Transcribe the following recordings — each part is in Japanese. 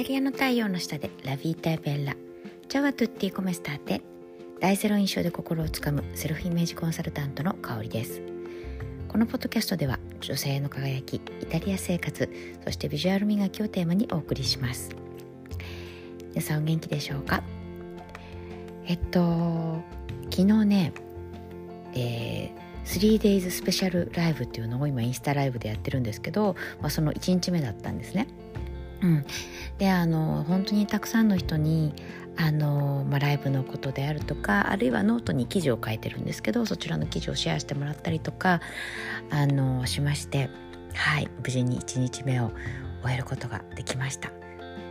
タリアの太陽の下でラビータ・ベッラチャワトゥッティ・コメスターテ大ゼロ印象で心をつかむセルフイメージコンサルタントの香りです。このポッドキャストでは女性の輝きイタリア生活そしてビジュアル磨きをテーマにお送りします。皆さんお元気でしょうか？えっと昨日ねえー、3days スペシャルライブっていうのを今インスタライブでやってるんですけど、まあ、その1日目だったんですね。うん、であの本当にたくさんの人にあの、まあ、ライブのことであるとかあるいはノートに記事を書いてるんですけどそちらの記事をシェアしてもらったりとかあのしましてはい無事に1日目を終えることができました。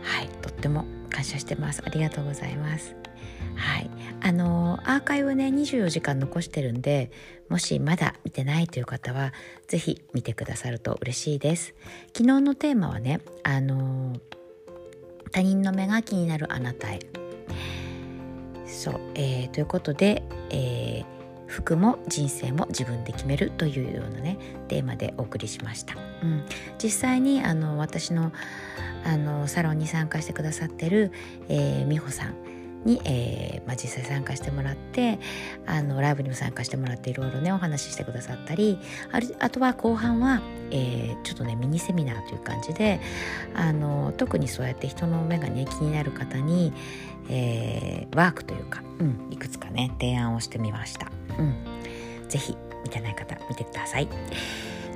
はいとっても感謝してます。ありがとうございます。はい。あのアーカイブね24時間残してるんでもしまだ見てないという方は是非見てくださると嬉しいです。昨日のテーマはねあの他人の目が気になるあなたへ。そう、えー、ということで、えー、服も人生も自分で決めるというようなねテーマでお送りしました、うん、実際にあの私のあのサロンに参加してくださってる、えー、美穂さんに、えーまあ、実際参加してもらってあのライブにも参加してもらっていろいろねお話ししてくださったりあるあとは後半は、えー、ちょっとねミニセミナーという感じであの特にそうやって人の目がね気になる方に、えー、ワークというか、うん、いくつかね提案をしてみました。うん、ぜひ見てない方見てください。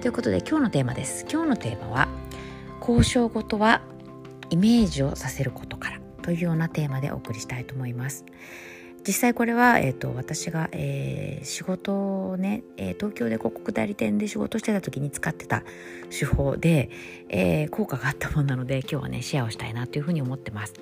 ということで今日のテーマです。今日のテーマは交渉事はイメージをさせることからというようなテーマでお送りしたいと思います。実際これは、えーと、私が、えー、仕事をね、えー、東京で広告代理店で仕事してた時に使ってた手法で、えー、効果があったものなので今日はねシェアをしたいなというふうに思ってます。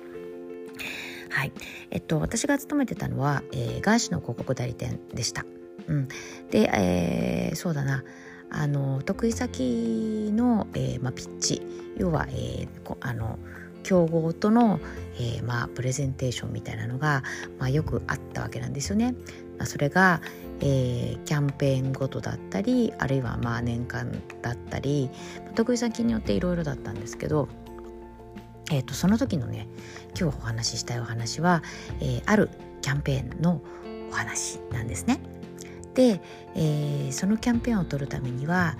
はい、えっと私が勤めてたのは、えー、外資の広告代理店でした。うん、で、えー、そうだなあの得意先の、えーまあ、ピッチ要は、えー、あの競合との、えー、まあ、プレゼンテーションみたいなのが、まあ、よくあったわけなんですよね。まあ、それが、えー、キャンペーンごとだったりあるいはまあ年間だったり得意先によっていろいろだったんですけど、えーと、その時のね今日お話ししたいお話は、えー、あるキャンペーンのお話なんですね。で、えー、そのキャンペーンを取るためには、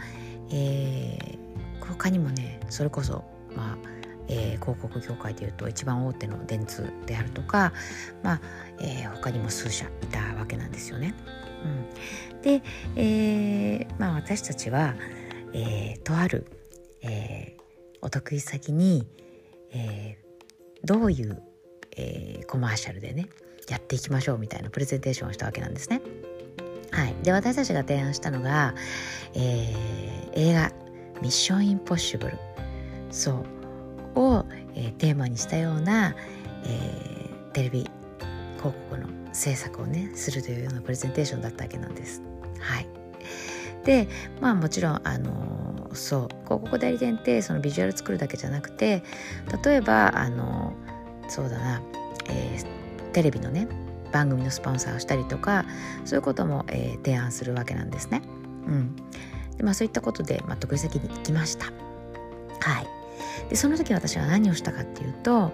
えー、他にもねそれこそまあえー、広告業界でいうと一番大手の電通であるとか、まあえー、他にも数社いたわけなんですよね。うん、で、えーまあ、私たちは、えー、とある、えー、お得意先に、えー、どういう、えー、コマーシャルでねやっていきましょうみたいなプレゼンテーションをしたわけなんですね。はい、で私たちが提案したのが、えー、映画「ミッションインポッシブル」そうを、えー、テーマにしたような、えー、テレビ広告の制作をねするというようなプレゼンテーションだったわけなんです。はい、でまあもちろんあのそう広告代理店ってそのビジュアル作るだけじゃなくて例えばあのそうだな、えー、テレビのね番組のスポンサーをしたりとかそういうことも、えー、提案するわけなんですね。うん、でまあそういったことで、まあ、得意先に行きました。はいでその時私は何をしたかっていうと、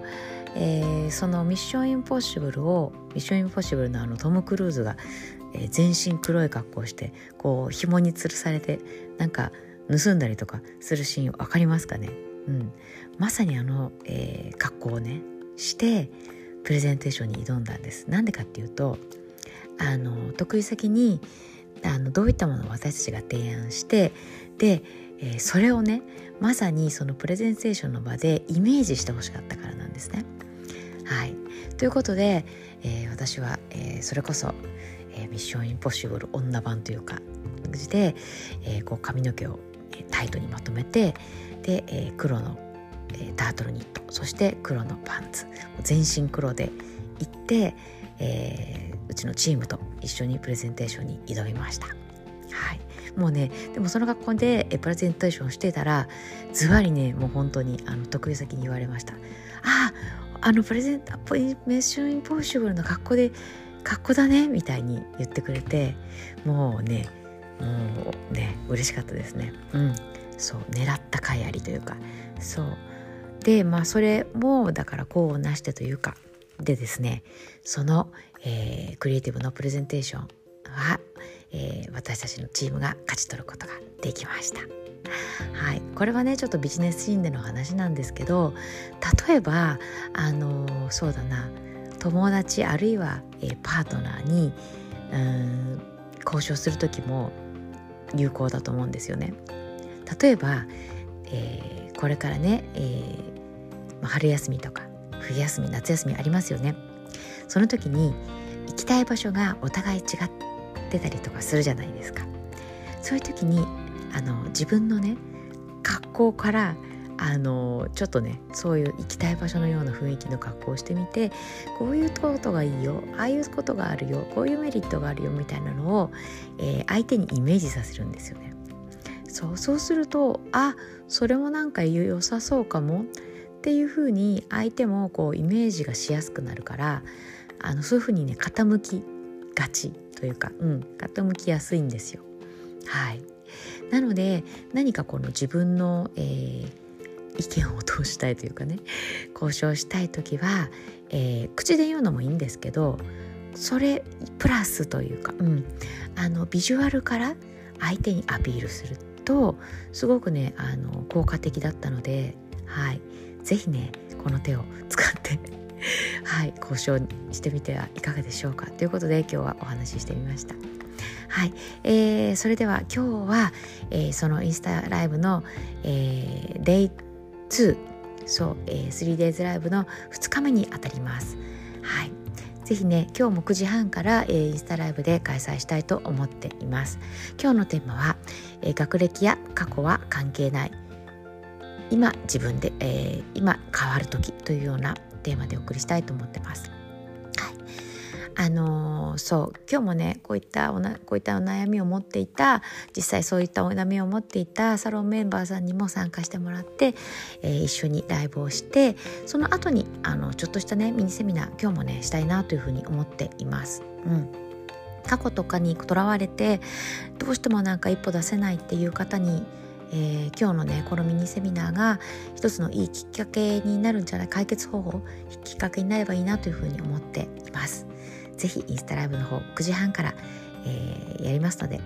えー、そのミッションインポッシブルをミッションインポッシブルのあのトム・クルーズが、えー、全身黒い格好をしてこう紐に吊るされてなんか盗んだりとかするシーン分かりますかね、うん、まさにあの、えー、格好をねしてプレゼンテーションに挑んだんです。なんでかっていうとあの得意先にあのどういったものを私たちが提案してでえー、それをねまさにそのプレゼンテーションの場でイメージしてほしかったからなんですね。はい、ということで、えー、私は、えー、それこそ、えミッションインポッシブル女版というか感じで、えこう髪の毛をタイトにまとめてで、え黒の、えタートルニットそして黒のパンツ全身黒で行って、えうちのチームと一緒にプレゼンテーションに挑みました。はいもうねでもその学校でプレゼンテーションしてたらズバリねもう本当にあの得意先に言われました「ああのプレゼントメッションインポッシブルの格好で格好だね」みたいに言ってくれてもうねもうね嬉しかったですね。うん。そう狙った甲斐ありというか。そう。でまあそれもだから功をなしてというかでですねその、えー、クリエイティブのプレゼンテーションは、えー、私たちのチームが勝ち取ることができました。はい、これはねちょっとビジネスシーンでの話なんですけど例えばあのそうだな友達あるいは、えー、パートナーにうん交渉する時も有効だと思うんですよね。例えば、えー、これからね、えー、春休みとか冬休み夏休みありますよね。その時に行きたい場所がお互い違ってたりとかするじゃないですか。そういう時にあの自分のね格好からあのちょっとねそういう行きたい場所のような雰囲気の格好をしてみてこういうことがいいよああいうことがあるよこういうメリットがあるよみたいなのを、えー、相手にイメージさせるんですよね。そうそうするとあそれもなんか良さそうかもっていうふうに相手もこうイメージがしやすくなるからあのそういうふうにね傾きがちというか、うん、傾きやすいんですよ。はい。なので何かこの自分の、えー、意見を通したいというかね交渉したい時は、えー、口で言うのもいいんですけどそれプラスというか、うん、あのビジュアルから相手にアピールするとすごくねあの効果的だったので、はい、ぜひねこの手を使ってはい、交渉してみてはいかがでしょうかということで今日はお話ししてみました。はい、えー、それでは今日は、えー、そのインスタライブの、えー、デイ2そう、えー、3days ライブの2日目にあたります。はい、ぜひね今日も9時半から、えー、インスタライブで開催したいと思っています。今日のテーマは、えー、学歴や過去は関係ない今自分で、えー、今変わる時というようなテーマでお送りしたいと思ってます。あのー、そう今日もねこういったおなこういったお悩みを持っていた実際そういったお悩みを持っていたサロンメンバーさんにも参加してもらって、えー、一緒にライブをしてその後にあのちょっとしたねミニセミナー今日もねしたいなというふうに思っています。うん過去とかにとらわれてどうしてもなんか一歩出せないっていう方にえー、今日のねこのミニセミナーが一つのいいきっかけになるんじゃない解決方法きっかけになればいいなというふうに思っています。ぜひインスタライブの方9時半から、えー、やりますので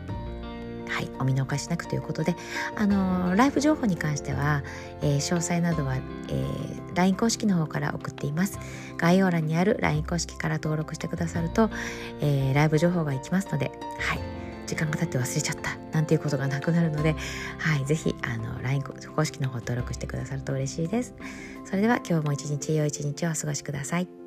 はい、お見逃しなくということで、あの、ライブ情報に関しては、えー、詳細などは、えー、LINE 公式の方から送っています。概要欄にある LINE 公式から登録してくださると、えー、ライブ情報がいきますので、はい、時間が経って忘れちゃったなんていうことがなくなるので、はい、ぜひあの LINE 公式の方登録してくださると嬉しいです。それでは今日も一日良い一日をお過ごしください。